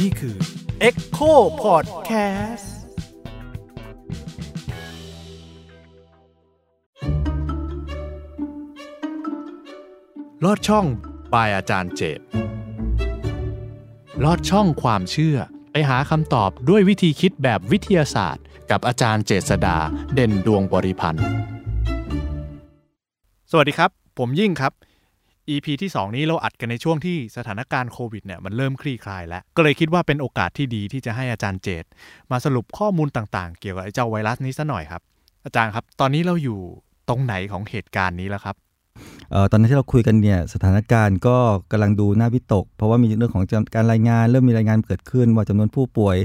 นี่คือ Echo Podcast ลอดช่องปายอาจารย์เจตลอดช่องความเชื่อ ไปหาคำตอบด้วยวิธีคิดแบบวิทยาศาสตร์ กับอาจารย์เจษดาเด่นดวงบริพันธ์ สวัสดีครับ ผมยิ่งครับ EP ที่ 2 นี้เราอัดกันในช่วงที่สถานการณ์โควิดเนี่ยมันเริ่มคลี่คลายแล้ว ก็เลยคิดว่าเป็นโอกาสที่ดีที่จะให้อาจารย์เจต มาสรุปข้อมูลต่างๆ เกี่ยวกับเจ้าไวรัสนี้ซะหน่อยครับ อาจารย์ครับ ตอนนี้เราอยู่ตรงไหนของเหตุการณ์นี้แล้วครับ ตอนนั้นที่เราคุยกันเนี่ยสถานการณ์ก็กำลังดูน่าวิตก เพราะว่ามีเรื่องของการรายงาน เริ่มมีรายงานเกิดขึ้น ว่าจำนวนผู้ป่วย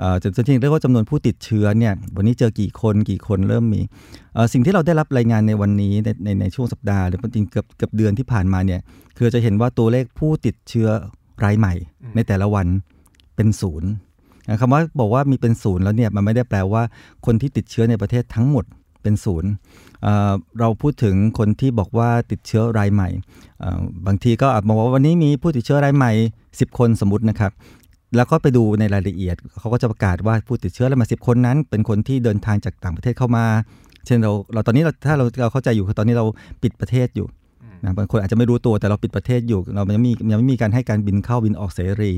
เอ่อจนจริงๆเรียกว่าจำนวนผู้ติดเชื้อเนี่ยวันนี้เจอกี่คนกี่คนเริ่มมีเอ่อสิ่งที่เราได้รับรายงานในวันนี้ในในในช่วงสัปดาห์หรือจริงๆเกือบเกือบเดือนที่ผ่านมาเนี่ยคือจะเห็นว่าตัวเลขผู้ติดเชื้อรายใหม่ ในแต่ละวันเป็นศูนย์นะคำว่าบอกว่ามีเป็นศูนย์แล้วเนี่ยมันไม่ได้แปลว่าคนที่ติดเชื้อในประเทศทั้งหมด เป็นศูนย์เอ่อเราพูดถึงคนที่บอกว่าติดเชื้อรายใหม่เอ่อบางทีก็อาจบอกว่าวันนี้มีผู้ติดเชื้อรายใหม่ 10 คนสมมตินะครับ แล้วก็ไปดูในรายละเอียด เขาก็จะประกาศว่าผู้ติดเชื้อรายใหม่10 คนนั้น เป็นคนที่เดินทางจากต่างประเทศเข้ามา เช่นเราเราตอนนี้เราถ้าเราเราเข้าใจอยู่คือตอนนี้เราปิดประเทศอยู่นะบางคนอาจจะไม่รู้ตัวแต่เราปิดประเทศอยู่ เรายังมียังไม่มีการให้การบินเข้าบินออกเสรี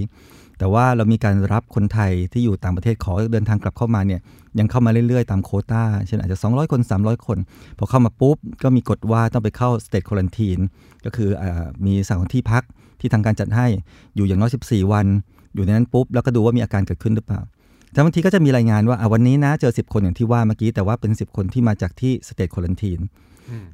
แต่ว่าเรามีการรับคนไทยที่อยู่ต่างประเทศขอเดินทางกลับเข้ามาเนี่ยยังเข้ามาเรื่อยๆ ตามโควต้า เช่นอาจจะ 200 คน 300 คน พอเข้ามาปุ๊บ ก็มีกฎว่าต้องไปเข้า state quarantine ก็คืออมีสถานที่พักที่ทางการจัดให้อยู่อย่างน้อย 14 วัน อยู่ในนั้นปุ๊บ แล้วก็ดูว่ามีอาการเกิดขึ้นหรือเปล่าแต่บางทีก็จะมีรายงานว่าวันนี้นะเจอ 10 คนอย่างที่ว่าเมื่อกี้แต่ว่าเป็น 10 คนที่มาจากที่ state quarantine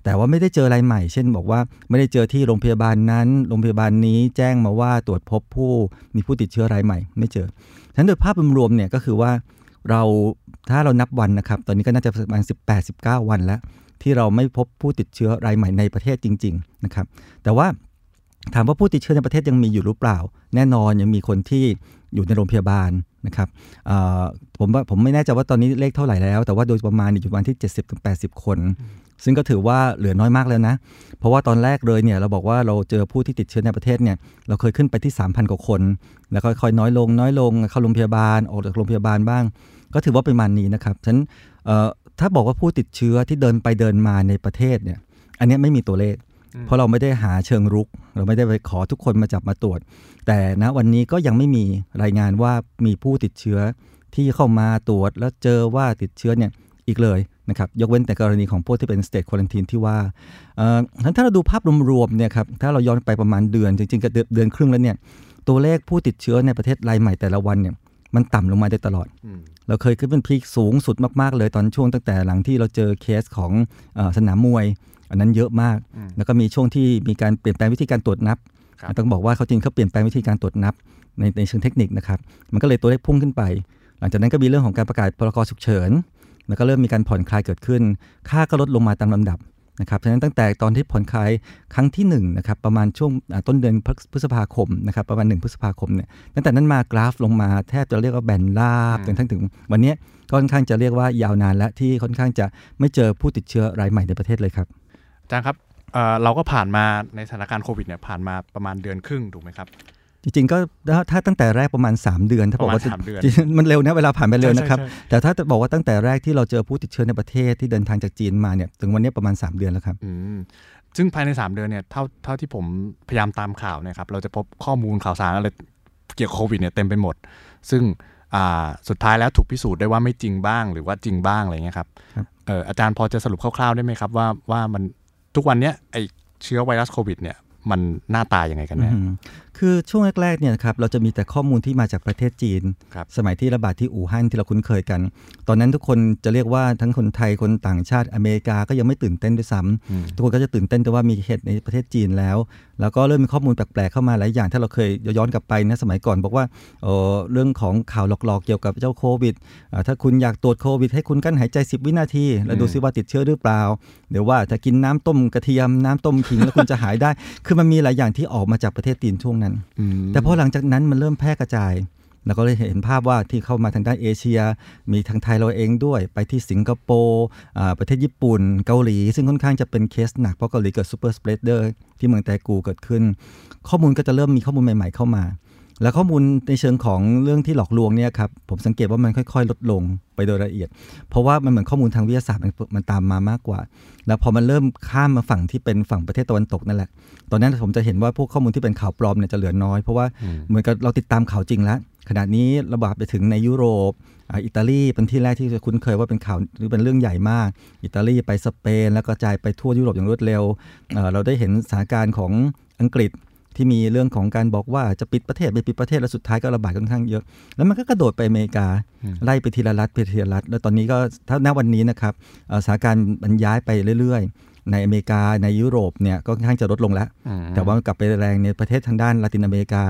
แต่ว่าไม่ได้เจอรายใหม่ เช่นบอกว่าไม่ได้เจอที่โรงพยาบาลนั้น โรงพยาบาลนี้แจ้งมาว่าตรวจพบผู้มีผู้ติดเชื้อรายใหม่ ไม่เจอฉะนั้นโดยภาพรวมเนี่ยก็คือว่าเราถ้าเรานับวันนะครับ ตอนนี้ก็น่าจะประมาณ 18-19 วันแล้ว ที่เราไม่พบผู้ติดเชื้อรายใหม่ในประเทศจริง ๆ นะครับ แต่ว่าถามว่าผู้ติดเชื้อในประเทศยังมีอยู่หรือเปล่า แน่นอนยังมีคนที่อยู่ในโรงพยาบาลนะครับผมว่าผมไม่แน่ใจว่าตอนนี้เลขเท่าไหร่แล้ว แต่ว่าโดยประมาณอยู่ประมาณที่ 70-80 คน ซึ่งก็ถือว่าเหลือน้อยมากแล้วนะ เพราะว่าตอนแรกเลยเนี่ยเราบอกว่าเราเจอผู้ที่ติดเชื้อในประเทศเนี่ยเราเคยขึ้นไปที่ 3,000 กว่าคน แล้วก็ค่อยๆน้อยลง น้อยลงเข้าโรงพยาบาลออกจากโรงพยาบาลบ้าง ก็ถือว่าประมาณนี้นะครับฉะนั้นเอ่อถ้าบอกว่าผู้ติดเชื้อที่เดินไปเดินมาในประเทศเนี่ยอันเนี้ยไม่มีตัวเลข เพราะเราไม่ได้หาเชิงรุก เราไม่ได้ไปขอทุกคนมาจับมาตรวจ แต่ณวันนี้ก็ยังไม่มีรายงานว่ามีผู้ติดเชื้อที่เข้ามาตรวจแล้วเจอว่าติดเชื้อเนี่ยอีกเลย นะครับยกเว้นแต่กรณีของพวกที่เป็น state quarantine ที่ว่าเอ่อถ้าเราดูภาพรวมๆเนี่ยครับถ้าเราย้อนไปประมาณเดือนจริงๆก็เดือนเดือนครึ่งแล้วเนี่ยตัวเลขผู้ติดเชื้อในประเทศรายใหม่แต่ละวันเนี่ยมันต่ำลงมาโดยตลอด เราเคยขึ้นเป็นพีคสูงสุดมากๆ เลยตอนช่วงตั้งแต่หลังที่เราเจอเคสของเออสนามมวย อันนั้นเยอะมาก แล้วก็มีช่วงที่มีการเปลี่ยนแปลงวิธีการตรวจนับครับ ต้องบอกว่าเขาจริงเขาเปลี่ยนแปลงวิธีการตรวจนับในในเชิงเทคนิคนะครับ มันก็เลยตัวเลขพุ่งขึ้นไป หลังจากนั้นก็มีเรื่องของการประกาศพรกฉุกเฉิน แล้วก็เริ่มมีการผ่อนคลายเกิดขึ้น ค่าก็ลดลงมาตามลำดับนะครับฉะนั้นตั้งแต่ตอนที่ผ่อนคลายครั้งที่1นะครับประมาณช่วงอ่าต้นเดือนพฤพฤษภาคมนะครับประมาณ 1 พฤษภาคมเนี่ยตั้งแต่นั้นมากราฟลงมาแทบจะเรียกว่าแบนราบจนทั้งถึง วันเนี้ยก็ค่อนข้างจะเรียกว่ายาวนานและที่ค่อนข้างจะไม่เจอผู้ติดเชื้อรายใหม่ในประเทศเลยครับอาจารย์ครับเอ่อเราก็ผ่านมาในสถานการณ์โควิดเนี่ยผ่านมาประมาณเดือนครึ่งถูกไหมครับ จริงๆก็ถ้าถ้าตั้งแต่แรกประมาณ 3 เดือน ถ้าบอกว่าประมาณสามเดือนจริงๆมันเร็วนะเวลาผ่านไปเร็วนะครับใช่ใช่ใช่แต่ถ้าบอกว่าตั้งแต่แรกที่เราเจอผู้ติดเชื้อในประเทศที่เดินทางจากจีนมาเนี่ยถึงวันนี้ประมาณ 3 เดือนแล้วครับอืมซึ่งภายใน 3 เดือนเนี่ยเท่าเท่าที่ผมพยายามตามข่าวเนะครับเราจะพบข้อมูลข่าวสารอะไรเกี่ยวกับโควิดเนี่ยเต็มไปหมด ซึ่งอ่าสุดท้ายแล้วถูกพิสูจน์ได้ว่าไม่จริงบ้างหรือว่าจริงบ้างอะไรเงี้ยครับครับเอออาจารย์พอจะสรุปคร่าวๆได้ไหมครับว่าว่ามันทุกวันเนี้ยไอเชื้อไวรัสโควิดเนี่ยมันหน้าตายังไงกันแน่อืม คือช่วงแรกๆเนี่ยนะครับเราจะมีแต่ข้อมูลที่มาจากประเทศจีนครับสมัยที่ระบาดที่อู่ฮั่นที่เราคุ้นเคยกัน ตอนนั้นทุกคนจะเรียกว่าทั้งคนไทยคนต่างชาติอเมริกาก็ยังไม่ตื่นเต้นด้วยซ้ำอืมทุกคนก็จะตื่นเต้นแต่ว่ามีเหตุในประเทศจีนแล้ว แล้วก็เริ่มมีข้อมูลแปลกๆเข้ามาหลายอย่างถ้าเราเคยย้อนกลับไปนะสมัยก่อน บอกว่าเออเรื่องของข่าวหลอกๆเกี่ยวกับเจ้าโควิดอ่าถ้าคุณอยากตรวจโควิด ให้คุณกั้นหายใจ 10 วินาที แล้วดูซิว่าติดเชื้อหรือเปล่าหรือว่าถ้ากินน้ำต้มกระเทียมน้ำต้มขิงแล้วคุณจะหายได้ คือมันมีหลายอย่างที่ออกมาจากประเทศจีนช่วงนั้นอืมแต่พอหลังจากนั้นมันเริ่มแพร่กระจายแล้วก็เลยเห็นภาพว่าที่เข้ามาทางด้านเอเชีย มีทางไทยเราเองด้วย ไปที่สิงคโปร์อ่าประเทศญี่ปุ่น เกาหลี ซึ่งค่อนข้างจะเป็นเคสหนัก เพราะเกาหลีเกิด super spreader ที่เมืองแตกูเกิดขึ้น ข้อมูลก็จะเริ่มมีข้อมูลใหม่ ๆเข้ามา แล้วข้อมูลในเชิงของเรื่องที่หลอกลวงเนี่ยครับผมสังเกตว่ามันค่อย ๆ ลดลงไปโดยละเอียด เพราะว่ามันเหมือนข้อมูลทางวิทยาศาสตร์มันมันตามมามากกว่า แล้วพอมันเริ่มข้ามมาฝั่งที่เป็นฝั่งประเทศตะวันตกนั่นแหละ ตอนนั้นผมจะเห็นว่าพวกข้อมูลที่เป็นข่าวปลอมเนี่ยจะเหลือน้อย เพราะว่าเหมือนกับเราติดตามข่าวจริงแล้ว ขณะนี้ระบาดไปถึงในยุโรปอ่าอิตาลีเป็นที่แรกที่จะคุ้นเคยว่าเป็นข่าวหรือเป็นเรื่องใหญ่มาก อิตาลีไปสเปน แล้วก็กระจายไปทั่วยุโรปอย่างรวดเร็วเอ่อเราได้เห็นสถานการณ์ของอังกฤษ ที่มีเรื่องของการบอกว่าจะปิดประเทศไปปิดประเทศแล้วสุดท้ายก็ระบาดค่อนข้างเยอะ แล้วมันก็กระโดดไปอเมริกา ไล่ไปทีละรัฐไปทีละรัฐ แล้วตอนนี้ก็ถ้าณวันนี้นะครับเอ่อสถานการณ์มันย้ายไปเรื่อยๆ ในอเมริกาในยุโรปเนี่ยก็ค่อนข้างจะลดลงแล้ว แต่ว่ากลับไปแรงในประเทศทางด้านลาตินอเมริกา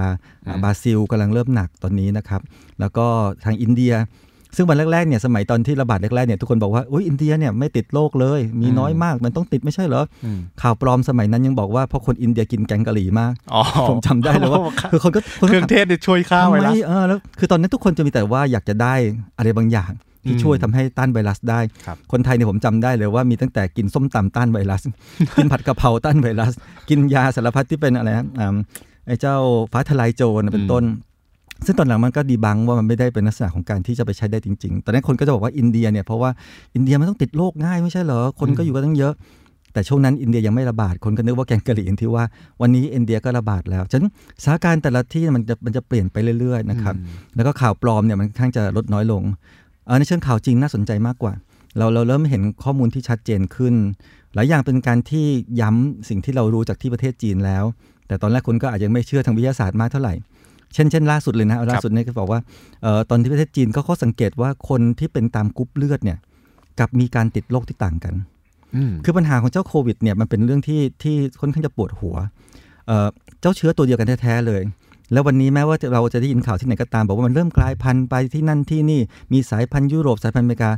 อ่าบราซิลกำลังเริ่มหนักตอนนี้นะครับแล้วก็ทางอินเดีย ซึ่งวันแรกๆเนี่ยสมัยตอนที่ระบาดแรกๆเนี่ยทุกคนบอกว่าอุ้ยอินเดียเนี่ยไม่ติดโรคเลย มีน้อยมากมันต้องติดไม่ใช่เหรออข่าวปลอมสมัยนั้นยังบอกว่าเพราะคนอินเดียกินแกงกะหรี่มากอ๋อผมจำได้เลยว่าคือคนก็คนเคก็รื่องเทศเนี่ยช่วยฆ่าทำไวไมรัสเออแล้วคือตอนนั้นทุกคนจะมีแต่ว่าอยากจะได้อะไรบางอย่างที่อืมช่วยทำให้ต้านไวรัสได้ครับคนไทยเนี่ยผมจำได้เลยว่ามีตั้งแต่กินส้มตำต้านไวรัส กินผัดกะเพราต้านไวรัส กินยาสารพัดที่เป็นอะไรนะอ่าไอ้เจ้าฟ้าทลายโจรนะเป็นต้น ซึ่งตอนหลังมันก็ดีบังว่ามันไม่ได้เป็นลักษณะของการที่จะไปใช้ได้จริง ๆ ตอนนั้นคนก็จะบอกว่าอินเดียเนี่ยเพราะว่าอินเดียมันต้องติดโรคง่ายไม่ใช่เหรอ คนก็อยู่กันตั้งเยอะ แต่ช่วงนั้นอินเดียยังไม่ระบาด คนก็นึกว่าแกงกะหรี่อย่างที่ว่าวันนี้อินเดียก็ระบาดแล้ว ฉะนั้นสถานการณ์แต่ละที่มันจะมันจะเปลี่ยนไปเรื่อยๆนะครับ แล้วก็ข่าวปลอมเนี่ยมันค่อนข้างจะลดน้อยลงเออในเชิงข่าวจริงน่าสนใจมากกว่า เราเราเริ่มเห็นข้อมูลที่ชัดเจนขึ้น หลายอย่างเป็นการที่ย้ำสิ่งที่เรารู้จากที่ประเทศจีนแล้ว แต่ตอนแรกคนก็อาจจะไม่เชื่อทางวิทยาศาสตร์มากเท่าไหร่ เช่นเช่นล่าสุดเลยนะเอาล่าสุดเนี่ยก็บอกว่าเอ่อตอนที่ประเทศจีนก็เขาสังเกตว่าคนที่เป็นตามกรุ๊ปเลือดเนี่ยกับมีการติดโรคที่ต่างกันอืมคือปัญหาของเจ้าโควิดเนี่ยมันเป็นเรื่องที่ที่ค่อนข้างจะปวดหัวเอ่อเจ้าเชื้อตัวเดียวกันแท้ๆเลย แล้ววันนี้แม้ว่าเราจะได้ยินข่าวที่ไหนก็ตาม บอกว่ามันเริ่มกลายพันธุ์ไปที่นั่นที่นี่มีสายพันธุ์ยุโรปสายพันธุ์อเมริกา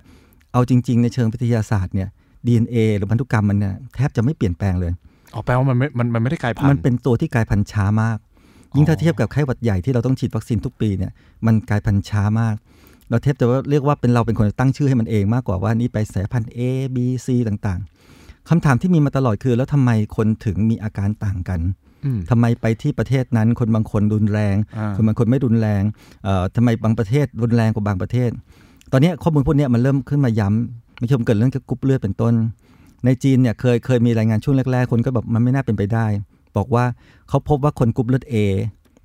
เอาจริง ๆ ในเชิงวิทยาศาสตร์เนี่ย DNA หรือพันธุกรรมมันเนี่ยแทบจะไม่เปลี่ยนแปลงเลยอ๋อแปลว่ามันไม่มันมันไม่ได้กลายพันธุ์มันเป็นตัวที่กลายพันธุ์ช้ามาก ยิ่งถ้าเทียบกับไข้หวัดใหญ่ที่เราต้องฉีดวัคซีนทุกปีเนี่ยมันกลายพันธุ์ช้ามาก เราเทียบจะว่าเรียกว่าเป็นเราเป็นคนตั้งชื่อให้มันเองมากกว่าว่านี่ไปสายพันธุ์ A B C ต่างๆคำถามที่มีมาตลอดคือ แล้วทำไมคนถึงมีอาการต่างกันอืมทำไมไปที่ประเทศนั้นคนบางคนรุนแรงอ่าคนบางคนไม่รุนแรงเอ่อทำไมบางประเทศรุนแรงกว่าบางประเทศ ตอนเนี้ยข้อมูลพวกเนี้ยมันเริ่มขึ้นมาย้ำไม่ใช่ผมเกิดเรื่องกรุ๊ปเลือดเป็นต้น ในจีนเนี่ยเคยเคยมีรายงานช่วงแรกๆ คนก็แบบมันไม่น่าเป็นไปได้ บอกว่าเขาพบว่าคนกรุ๊ปเลือด A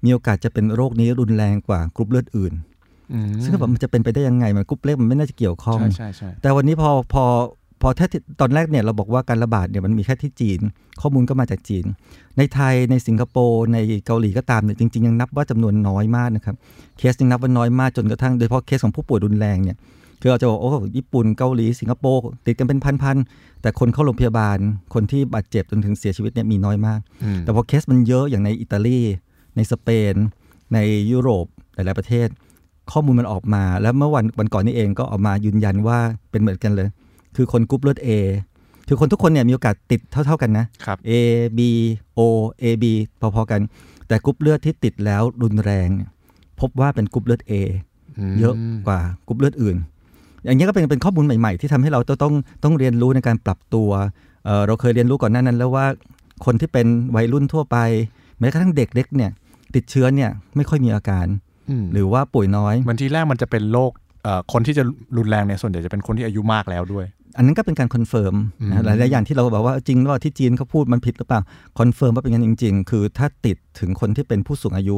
มีโอกาสจะเป็นโรคนี้รุนแรงกว่ากรุ๊ปเลือดอื่นอืมซึ่งก็แบบมันจะเป็นไปได้ยังไงมันกรุ๊ปเลือดมันไม่น่าจะเกี่ยวข้องใช่ใช่ใช่แต่วันนี้พอพอพอถ้าที่ตอนแรกเนี่ยเราบอกว่าการระบาดเนี่ยมันมีแค่ที่จีน ข้อมูลก็มาจากจีน ในไทยในสิงคโปร์ในเกาหลีก็ตามเนี่ยจริง ๆ ยังนับว่าจำนวนน้อยมากนะครับเคสยังนับว่าน้อยมากจนกระทั่งโดยเฉพาะเคสของผู้ป่วยรุนแรงเนี่ย คือเราจะบอกโอ้ญี่ปุ่นเกาหลีสิงคโปร์ติดกันเป็นพันๆแต่คนเข้าโรงพยาบาล คนที่บาดเจ็บจนถึงเสียชีวิตเนี่ยมีน้อยมากอืมแต่พอเคสมันเยอะอย่างในอิตาลี ในสเปน ในยุโรปหลายๆประเทศ ข้อมูลมันออกมา แล้วเมื่อวันวันก่อนนี้เองก็ออกมายืนยันว่าเป็นเหมือนกันเลย คือคนกรุ๊ปเลือด A คือคนทุกคนเนี่ยมีโอกาสติดเท่า ๆกันนะครับ A B O A B พอๆกัน แต่กรุ๊ปเลือดที่ติดแล้วรุนแรงเนี่ยพบว่าเป็นกรุ๊ปเลือด A มเยอะกว่ากรุ๊ปเลือดอื่น อย่างเนี้ยก็เป็นเป็นข้อมูลใหม่ ๆ ที่ทำให้เราต้องต้องต้องเรียนรู้ในการปรับตัวเอ่อเราเคยเรียนรู้ก่อนหน้านั้น แล้วว่าคนที่เป็นวัยรุ่นทั่วไปแม้กระทั่งเด็กเล็กเนี่ยติดเชื้อเนี่ยไม่ค่อยมีอาการอืมหรือว่าป่วยน้อยมันทีแรกมันจะเป็นโรคเอ่อคนที่จะรุนแรงเนี่ยส่วนใหญ่จะเป็นคนที่อายุมากแล้วด้วย อันนั้นก็เป็นการ confirm อืมนะหลายๆอย่างที่เราบอกว่าจริงหรือเปล่าที่จีนเขาพูดมันผิดหรือเปล่า confirm ว่าเป็นงั้นจริง ๆ คือถ้าติดถึงคนที่เป็นผู้สูงอายุ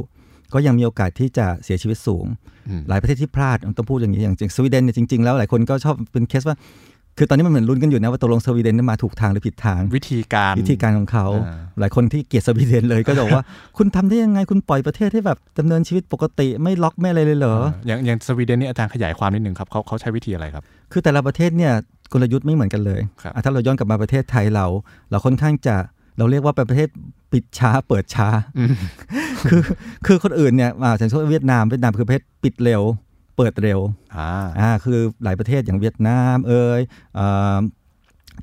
ก็ยังมีโอกาสที่จะเสียชีวิตสูงอืมหลายประเทศที่พลาดต้องพูดอย่างนี้อย่างจริงสวีเดนเนี่ยจริงๆแล้วหลายคนก็ชอบเป็นเคสว่า คือตอนนี้มันเหมือนลุ้นกันอยู่นะว่าตกลงสวีเดนนั้นมาถูกทางหรือผิดทาง วิธีการวิธีการของเขาอ่าหลายคนที่เกลียดสวีเดนเลยก็จะบอกว่า คุณทำได้ยังไงคุณปล่อยประเทศให้แบบดำเนินชีวิตปกติไม่ล็อกไม่อะไรเลยเหรออย่างอย่างสวีเดนนี่อาจารย์ขยายความนิดนึงครับเขาเขาใช้วิธีอะไรครับคือแต่ละประเทศเนี่ยกลยุทธ์ไม่เหมือนกันเลยครับอะถ้าเราย้อนกลับมาประเทศไทยเรา เราค่อนข้างจะ เราเรียกว่าเป็นประเทศปิดช้าเปิดช้าอืมคือคือคนอื่นเนี่ยอ่าอย่างเช่นเวียดนามเวียดนามคือประเทศปิดเร็ว เปิดเร็วอ่าอ่าคือหลายประเทศอย่างเวียดนามเอ่ยอ่า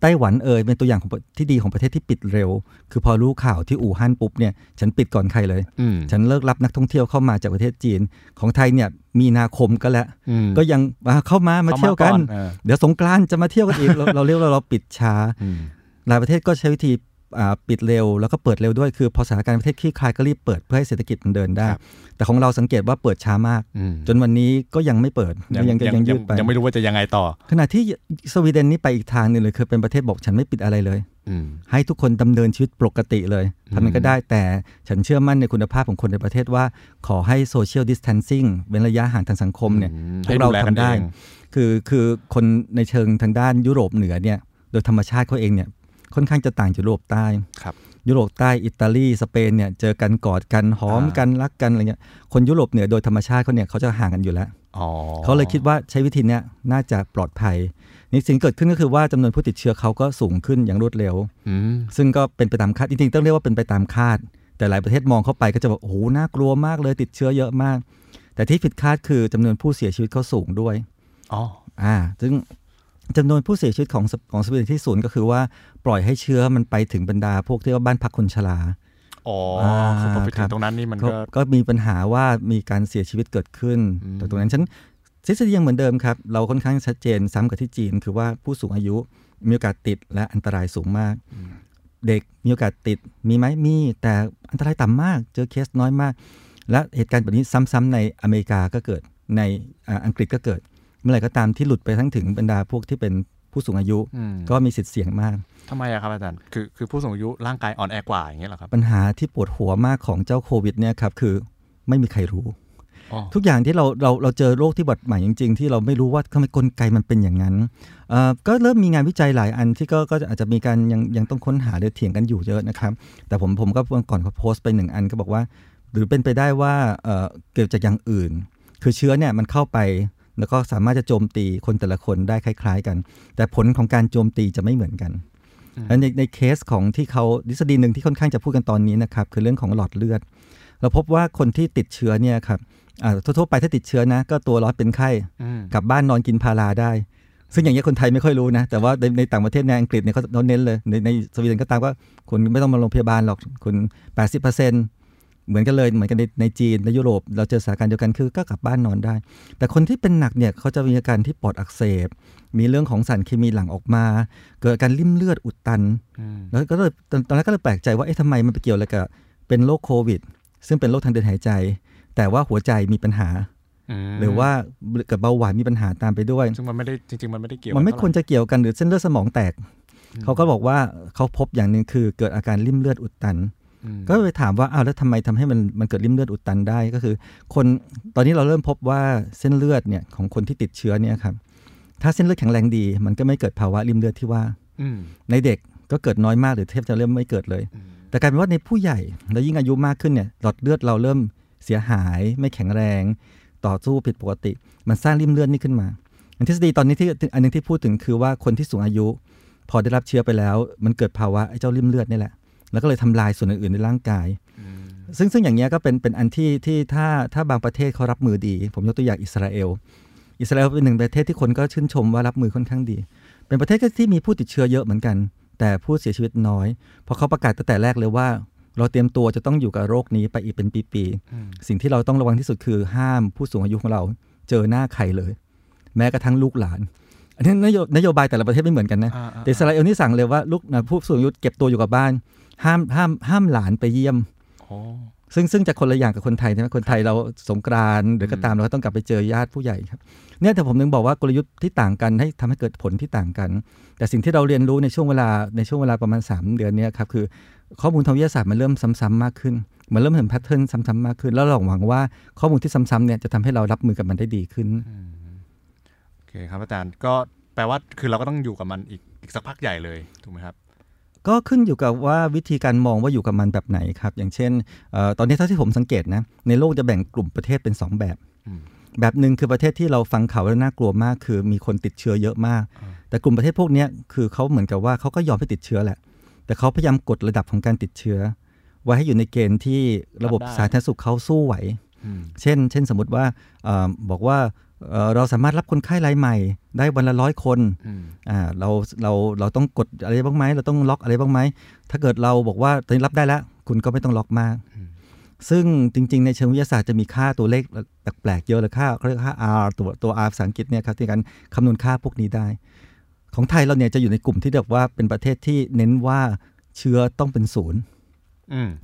ไต้หวันเอ่ยเป็นตัวอย่างของที่ดีของประเทศที่ปิดเร็ว คือพอรู้ข่าวที่อู่ฮั่นปุ๊บเนี่ยฉันปิดก่อนใครเลยอืมฉันเลิกรับนักท่องเที่ยวเข้ามาจากประเทศจีนของไทยเนี่ยมีนาคมก็แล้วอืมก็ยังอ่าเข้ามามาเที่ยวกันเออเดี๋ยวสงกรานต์จะมาเที่ยวกันอีกเราเราเรียกว่าเราปิดช้าอืมหลายประเทศก็ใช้วิธีอ่า ปิดเร็วแล้วก็เปิดเร็วด้วยคือพอสถานการณ์ประเทศคลี่คลายก็รีบเปิดเพื่อให้เศรษฐกิจมันเดินได้ครับแต่ของเราสังเกตว่าเปิดช้ามากอืมจนวันนี้ก็ยังไม่เปิดยังยังยังยืดไปยังไม่รู้ว่าจะยังไงต่อ ขณะที่สวีเดนนี่ไปอีกทางหนึงเลยคือเป็นประเทศบอกฉันไม่ปิดอะไรเลยอืมให้ทุกคนดำเนินชีวิตปกติเลยอืมทำมันก็ได้แต่ฉันเชื่อมั่นในคุณภาพของคนในประเทศว่า ขอให้โซเชียลดิส a ทนซิ่งเว้นระยะห่างทางสังคมเนี่ยอืพวกเราให้แลทำได้เองคือคือคนในเชิงทางด้านยุโรปเหนือเนี่ยโดยธรรมชาติเขาเองเนี่ย ค่อนข้างจะต่างจากยุโรปใต้ครับยุโรปใต้อิตาลีสเปนเนี่ยเจอกันกอดกันหอมอ่ากันรักกันอะไรเงี้ยคนยุโรปเหนือโดยธรรมชาติเขาเนี่ยเขาจะห่างกันอยู่แล้วอ๋อเขาเลยคิดว่าใช้วิธีเนี้ยน่าจะปลอดภัยนี่สิ่งที่เกิดขึ้นก็คือว่าจำนวนผู้ติดเชื้อเขาก็สูงขึ้นอย่างรวดเร็วอืมซึ่งก็เป็นไปตามคาดจริงๆต้องเรียกว่าเป็นไปตามคาด แต่หลายประเทศมองเข้าไปก็จะบอกโอ้โหน่ากลัวมากเลยติดเชื้อเยอะมาก แต่ที่ผิดคาดคือจำนวนผู้เสียชีวิตเขาสูงด้วยอ๋ออ่า ซึ่ง จำนวนผู้เสียชีวิตของสของสวีเดนที่ศูนย์ก็คือว่าปล่อยให้เชื้อมันไปถึงบรรดาพวกที่ว่าบ้านพักคนชราอ๋ออ่าคือพอไปคถึรังบตรงนั้นนี่มันก็ก็ก็มีปัญหาว่ามีการเสียชีวิตเกิดขึ้นอืมแต่ตรงนั้นฉันทฤษฎียังเหมือนเดิมครับ เราค่อนข้างชัดเจนซ้ำกับที่จีน คือว่าผู้สูงอายุมีโอกาสติดและอันตรายสูงมาก เด็กมีโอกาสติดมีไหมมี แต่อันตรายต่ำมาก เจอเคสน้อยมาก และเหตุการณ์แบบนี้ซ้ำๆในอเมริกาก็เกิดในอ่าอังกฤษก็เกิด เมื่อไหร่ก็ตามที่หลุดไปทั้งถึงบรรดาพวกที่เป็นผู้สูงอายุอืมก็มีสิทธิ์เสี่ยงมากทำไมอะครับอาจารย์ คือคือผู้สูงอายุร่างกายอ่อนแอกว่าอย่างเงี้ยเหรอครับ ปัญหาที่ปวดหัวมากของเจ้าโควิดเนี่ยครับคือไม่มีใครรู้อ๋อทุกอย่างที่เราเราเราเจอโรคที่บดใหม่จริง ๆ ที่เราไม่รู้ว่าทำไมกลไกมันเป็นอย่างนั้นเอ่อก็เริ่มมีงานวิจัยหลายอันที่ก็ก็อาจจะมีการยังยังต้องค้นหาหรือเถียงกันอยู่เยอะนะครับ แต่ผมผมก็วันก่อนเขาโพสต์ไปหนึ่งอันก็บอกว่า หรือเป็นไปได้ว่าเอ่อเกิดจากอย่างอื่น คือเชื้อเนี่ยมันเข้าไป แล้วก็สามารถจะโจมตีคนแต่ละคนได้คล้าย ๆ กัน แต่ผลของการโจมตีจะไม่เหมือนกันและในในเคสของที่เขาทฤษฎีหนึ่งที่ค่อนข้างจะพูดกันตอนนี้นะครับคือเรื่องของหลอดเลือด เราพบว่าคนที่ติดเชื้อเนี่ยครับอ่าทั่วๆไปถ้าติดเชื้อนะ ก็ตัวร้อนเป็นไข้อืมกลับบ้านนอนกินพาราได้ ซึ่งอย่างนี้ยคนไทยไม่ค่อยรู้นะ แต่ว่าในในต่างประเทศในอังกฤษเนี่ยเขาเขาเน้นเลยในในสวีเดนก็ตามว่าคุณไม่ต้องมาโรงพยาบาลหรอกคุณ 80% เหมือนกันเลยเหมือนกันในในจีนในยุโรป เราเจอสถานการณ์เดียวกันคือก็กลับบ้านนอนได้ แต่คนที่เป็นหนักเนี่ยเขาจะมีอาการที่ปอดอักเสบ มีเรื่องของสารเคมีหลั่งออกมา เกิดอาการริ่มเลือดอุดตันอืมแล้วก็เลยตอนตอนแรกก็เลยแปลกใจว่าเอ๊ะทำไมมันไปเกี่ยวอะไรกับเป็นโรคโควิด ซึ่งเป็นโรคทางเดินหายใจ แต่ว่าหัวใจมีปัญหามหรือว่ากับเบาหวานมีปัญหาตามไปด้วยซึ่งมันไม่ได้จริงๆมันไม่ได้เกี่ยวมันไม่เท่าควรไหจะเกี่ยวกันหรือเส้นเลือดสมองแตกเขาก็บอกว่าเขาพบอย่างหนึ่งคือเกิดอาการริ่มเลือดอุดตันอืม ก็ไปถามว่าอ้าวแล้วทำไมทำให้มันมันเกิดริ่มเลือดอุดตันได้ก็คือ คนตอนนี้เราเริ่มพบว่าเส้นเลือดเนี่ยของคนที่ติดเชื้อเนี่ยครับถ้าเส้นเลือดแข็งแรงดี มันก็ไม่เกิดภาวะริ่มเลือดที่ว่าอืมในเด็กก็เกิดน้อยมากหรือแทบจะเริ่มไม่เกิดเลย แต่กลายเป็นว่าในผู้ใหญ่แล้วยิ่งอายุมากขึ้นเนี่ยหลอดเลือดเราเริ่มเสียหายไม่แข็งแรง ต่อสู้ผิดปกติ มันสร้างริ่มเลือดนี่ขึ้นมาอันทฤษฎีตอนนี้ที่อันหนึงที่พูดถึงคือว่าคนที่สูงอายุ พอได้รับเชื้อไปแล้ว มันเกิดภาวะไอ้เจ้าริ่มเลือดนี่แหละ แล้วก็เลยทำลายส่วนอื่นๆในร่างกายอืมซึ่งซึ่งอย่างเงี้ยก็เป็นเป็นอันที่ที่ถ้าถ้าบางประเทศเขารับมือดี ผมยกตัวอย่างอิสราเอล อิสราเอลเป็นหนึ่งประเทศที่คนก็ชื่นชมว่ารับมือค่อนข้างดี เป็นประเทศที่มีผู้ติดเชื้อเยอะเหมือนกัน แต่ผู้เสียชีวิตน้อย เพราะเขาประกาศตั้งแต่แรกเลยว่า เราเตรียมตัวจะต้องอยู่กับโรคนี้ไปอีกเป็นปีอืมๆสิ่งที่เราต้องระวังที่สุดคือห้ามผู้สูงอายุของเราเจอหน้าใครเลย แม้กระทั่งลูกหลานอันนี้นโยนโยบายแต่ละประเทศไม่เหมือนกันนะอ่าอ่าแต่อิสราเอลนี่สั่งเลยว่าลูกนะผู้สูงอายุเก็บตัวอยู่กับบ้าน ห้ามห้ามห้ามหลานไปเยี่ยมโอ้ซึ่งซึ่งจะคนละอย่างกับคนไทยใช่ไหมคนไทยเราสงกรานต์หรือก็ตามเราก็ต้องกลับไปเจอญาติผู้ใหญ่ครับเนี่ยแต่ผมนึงบอกว่ากลยุทธ์ที่ต่างกันให้ทำให้เกิดผลที่ต่างกัน แต่สิ่งที่เราเรียนรู้ในช่วงเวลาในช่วงเวลาประมาณ 3 เดือนเนี้ครับคือข้อมูลทางวิทยาศาสตร์มันเริ่มซ้ำๆมากขึ้น มันเริ่มเห็นแพทเทิร์นซ้ำๆมากขึ้น แล้วเราหวังว่าข้อมูลที่ซ้ำๆเนี่ยจะทำให้เรารับมือกับมันได้ดีขึ้นโอเคครับอาจารย์ก็แปลว่าคือเราก็ต้องอยู่กับมันอีกอีกสักพักใหญ่เลยถูกไหมครับ ก็ขึ้นอยู่กับว่าวิธีการมองว่าอยู่กับมันแบบไหนครับ อย่างเช่นเออตอนนี้เท่าที่ผมสังเกตนะในโลกจะแบ่งกลุ่มประเทศเป็น 2 แบบอืมแบบหนึ่งคือประเทศที่เราฟังข่าวแล้วน่ากลัวมาก คือมีคนติดเชื้อเยอะมากอ่าแต่กลุ่มประเทศพวกเนี้ยคือเขาเหมือนกับว่าเขาก็ยอมให้ติดเชื้อแหละ แต่เขาพยายามกดระดับของการติดเชื้อ ไว้ให้อยู่ในเกณฑ์ที่ระบบรับได้สาธารณสุขเขาสู้ไหวอืมเช่น เช่นสมมติว่าเออบอกว่า เอ่อเราสามารถรับคนไข้รายใหม่ได้วันละร้อยคนอืมอ่าเราเราเราต้องกดอะไรบ้างไหมเราต้องล็อกอะไรบ้างไหมถ้าเกิดเราบอกว่าตอนนี้รับได้แล้วคุณก็ไม่ต้องล็อกมาก ซึ่งจริง ๆ ในเชิงวิทยาศาสตร์จะมีค่าตัวเลขแปลกๆเยอะเลยค่าเขาเรียกค่า R ตัวตัว R ภาษาอังกฤษเนี่ยครับที่การคำนวณค่าพวกนี้ได้ ของไทยเราเนี่ยจะอยู่ในกลุ่มที่แบบว่าเป็นประเทศที่เน้นว่าเชื้อต้องเป็นศูนย์อืม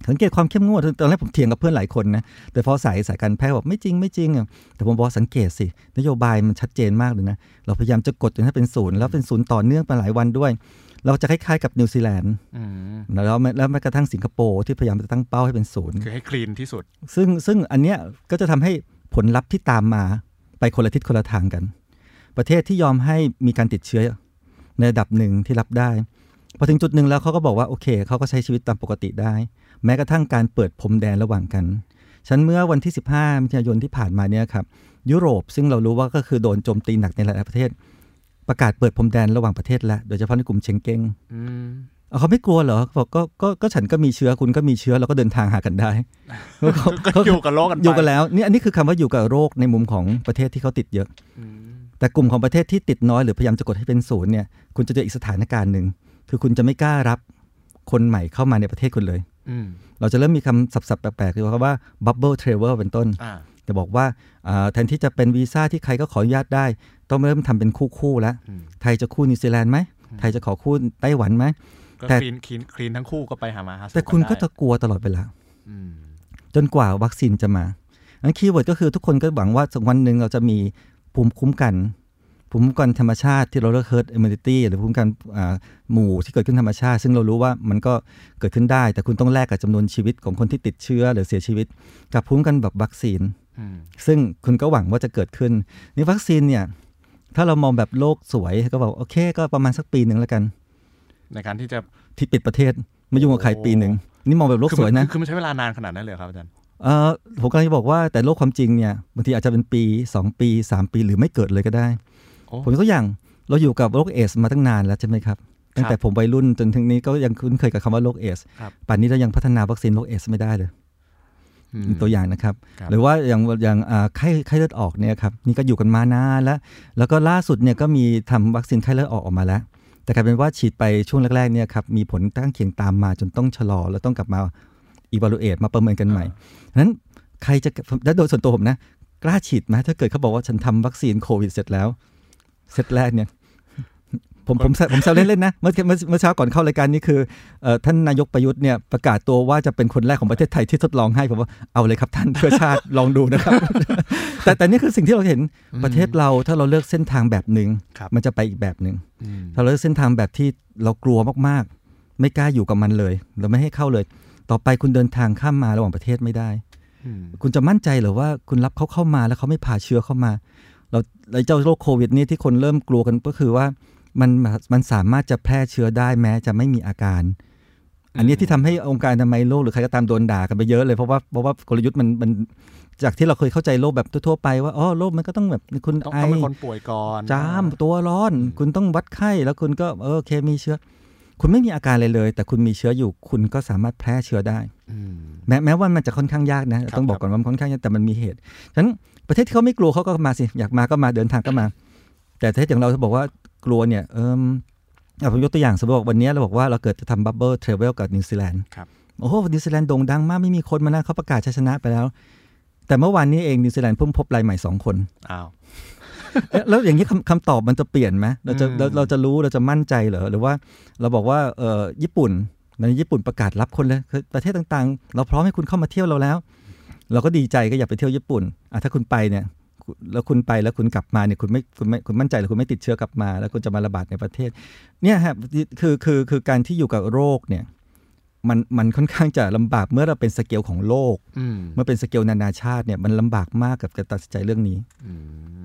สังเกตความเข้มงวดตอนแรกผมเถียงกับเพื่อนหลายคนนะแต่พอสายสายการแพทย์บอกไม่จริงไม่จริงอะแต่ผมบอกสังเกตสิ นโยบายมันชัดเจนมากเลยนะ เราพยายามจะกดจนให้เป็นศูนย์แล้วเป็นศูนย์ต่อเนื่องไปหลายวันด้วย เราจะคล้ายๆกับนิวซีแลนด์อืมแล้วแม้แล้วแม้กระทั่งสิงคโปร์ที่พยายามจะตั้งเป้าให้เป็นศูนย์คือให้ clean ที่สุด ซึ่งซึ่งอันเนี้ยก็จะทำให้ผลลัพธ์ที่ตามมาไปคนละทิศคนละทางกัน ประเทศที่ยอมให้มีการติดเชื้อในระดับหนึ่งที่รับได้ พอถึงจุดหนึ่งแล้วเขาก็บอกว่าโอเคเขาก็ใช้ชีวิตตามปกติได้ แม้กระทั่งการเปิดพรมแดนระหว่างกันฉันเมื่อวันที่ 15 มิถุนายนที่ผ่านมาเนี่ยครับยุโรปซึ่งเรารู้ว่าก็คือโดนโจมตีหนักในหลายประเทศ ประกาศเปิดพรมแดนระหว่างประเทศแล้วโดยเฉพาะในกลุ่มเชงเก้งอืมเอาเขาไม่กลัวเหรอบอกก็ก็ก็ฉันก็มีเชื้อคุณก็มีเชื้อเราก็เดินทางหากันได้ก็อยู่กับโลกกันไปอยู่กันแล้วนี่อันนี้คือคำว่าอยู่กับโรคในมุมของประเทศที่เขาติดเยอะอืมแต่กลุ่มของประเทศที่ติดน้อยหรือพยายามจะกดให้เป็นศูนย์เนี่ยคุณจะเจออีกสถานการณ์หนึ่ง คือคุณจะไม่กล้ารับคนใหม่เข้ามาในประเทศคุณเลยอืมเราจะเริ่มมีคำศัพท์ๆแปลกๆเรียกว่า bubble travel เป็นต้นอ่าจะบอกว่าอ่าแทนที่จะเป็นวีซ่าที่ใครก็ขออนุญาตได้ ต้องเริ่มทำเป็นคู่ๆแล้วอืมไทยจะคู่นิวซีแลนด์ไหม ไทยจะขอคู่ไต้หวันไหมก็แต่ clean clean clean ทั้งคู่ก็ไปหามาหาสู่กันได้แต่คุณก็จะกลัวตลอดเวลาอืมจนกว่าวัคซีนจะมาอัน keyword ก็คือทุกคนก็หวังว่าสักวันหนึ่งเราจะมีภูมิคุ้มกัน ภูมิคุ้มกันธรรมชาติที่เราเรียก herd immunity หรือภูมิคุ้มกันอ่าหมู่ที่เกิดขึ้นธรรมชาติ ซึ่งเรารู้ว่ามันก็เกิดขึ้นได้ แต่คุณต้องแลกกับจำนวนชีวิตของคนที่ติดเชื้อหรือเสียชีวิต กับภูมิคุ้มกันแบบวัคซีนอืมซึ่งคุณก็หวังว่าจะเกิดขึ้นนี่วัคซีนเนี่ยถ้าเรามองแบบโลกสวยก็บอกโอเค ก็ประมาณสักปีหนึ่งแล้วกัน ในการที่จะที่ปิดประเทศไม่ยุ่งกับใครปีหนึ่งนี่มองแบบโลกคือสวยนะคือมันใช้เวลานานขนาดนั้นเลยเหรอครับอาจารย์เออผมกำลังจะบอกว่าแต่โลกความจริงเนี่ยบางทีอาจจะเป็นปี 2 ปี 3 ปีหรือไม่เกิดเลยก็ได้โอ้ ผมยกตัวอย่างเราอยู่กับโรคเอดส์มาตั้งนานแล้วใช่ไหมครับ ตั้งแต่ผมวัยรุ่นจนถึงนี้ก็ยังคุ้นเคยกับคำว่าโรคเอดส์ครับป่านนี้เรายังพัฒนาวัคซีนโรคเอดส์ไม่ได้เลยอืมตัวอย่างนะครับครับ หรือว่าอย่างอย่างอ่าไข้ไข้เลือดออกเนี่ยครับนี่ก็อยู่กันมานานแล้ว แล้วก็ล่าสุดเนี่ยก็มีทำวัคซีนไข้เลือดออกออกมาแล้ว แต่กลายเป็นว่าฉีดไปช่วงแรกๆเนี่ยครับมีผลข้างเคียงตามมาจนต้องชะลอ แล้วต้องกลับมาอี a l u a t e มาประเมินกันใหม่ฉะนั้นใครจะและโดยส่วนตัวผมนะ กล้าฉีดไหมถ้าเกิดเขาบอกว่าฉันทำวัคซีนโควิดเสร็จแล้ว เซตแรกเนี่ยผมผมผมแซวเล่นๆนะเมื่อเมื่อเมื่อเช้าก่อนเข้ารายการนี้คือเอ่อท่านนายกประยุทธ์เนี่ยประกาศตัวว่าจะเป็นคนแรกของประเทศไทยที่ทดลองให้ผมว่าเอาเลยครับท่านเพื่อชาติลองดูนะครับ แต่แต่นี่คือสิ่งที่เราเห็นประเทศเราถ้าเราเลือกเส้นทางแบบหนึ่งครับมันจะไปอีกแบบหนึ่งอืมถ้าเราเลือกเส้นทางแบบที่เรากลัวมากๆ ไม่กล้าอยู่กับมันเลยเราไม่ให้เข้าเลย ต่อไปคุณเดินทางข้ามมาระหว่างประเทศไม่ได้อืมคุณจะมั่นใจเหรือว่าคุณรับเขาเข้ามาแล้วเขาไม่พาเชื้อเข้ามา เราไอ้เจ้าโรคโควิดนี่ที่คนเริ่มกลัวกันก็คือว่ามันมันสามารถจะแพร่เชื้อได้แม้จะไม่มีอาการ อันนี้ที่ทำให้องค์การอนามัยโลกหรือใครก็ตามโดนด่ากันไปเยอะเลยเพราะว่าเพราะว่ากลยุทธ์มันมันจากที่เราเคยเข้าใจโรคแบบทั่วๆไปว่าอ๋อโรคมันก็ต้องแบบคุณต้องไอต้องเป็นคนป่วยก่อนจามตัวร้อน คุณต้องวัดไข้แล้วคุณก็เออโอเคมีเชื้อ คุณไม่มีอาการเลยเลย แต่คุณมีเชื้ออยู่คุณก็สามารถแพร่เชื้อได้อืมแม้แม้ว่ามันจะค่อนข้างยากนะ ต้องบอกก่อนว่ามันค่อนข้างยากแต่มันมีเหตุฉะนั้นประเทศที่เขาไม่กลัวเขาก็มาสิอยากมาก็มาเดินทางก็มา แต่ประเทศอย่างเราจะบอกว่ากลัวเนี่ยเอออะผมยกตัวอย่างสมมติว่าวันนี้เราบอกว่าเราเกิดจะทำ bubble travel กับนิวซีแลนด์ครับโอ้โหนิวซีแลนด์โด่งดังมากไม่มีคนมานะเขาประกาศชัยชนะไปแล้ว แต่เมื่อวานนี้เองนิวซีแลนด์เพิ่งพบรายใหม่สองคนอ้าวเอ๊ะ แล้วอย่างนี้คำคำตอบมันจะเปลี่ยนไหมเราจะอืมเราเราจะรู้เราจะมั่นใจเหรอหรือว่าเราบอกว่าเออญี่ปุ่นในญี่ปุ่นประกาศรับคนเลยคือประเทศต่างๆ เราพร้อมให้คุณเข้ามาเที่ยวเราแล้ว เราก็ดีใจก็อยากไปเที่ยวญี่ปุ่นอะถ้าคุณไปเนี่ยคุณแล้วคุณไปแล้วคุณกลับมาเนี่ยคุณไม่คุณไม่คุณมั่นใจหรือคุณไม่ติดเชื้อกลับมา แล้วคุณจะมาระบาดในประเทศ เนี่ยฮะคือคือคือการที่อยู่กับโรคเนี่ย มันมันค่อนข้างจะลำบากเมื่อเราเป็นสเกลของโลกอืมเมื่อเป็นสเกลนานาชาติเนี่ยมันลำบากมากกับการตัดสินใจเรื่องนี้อื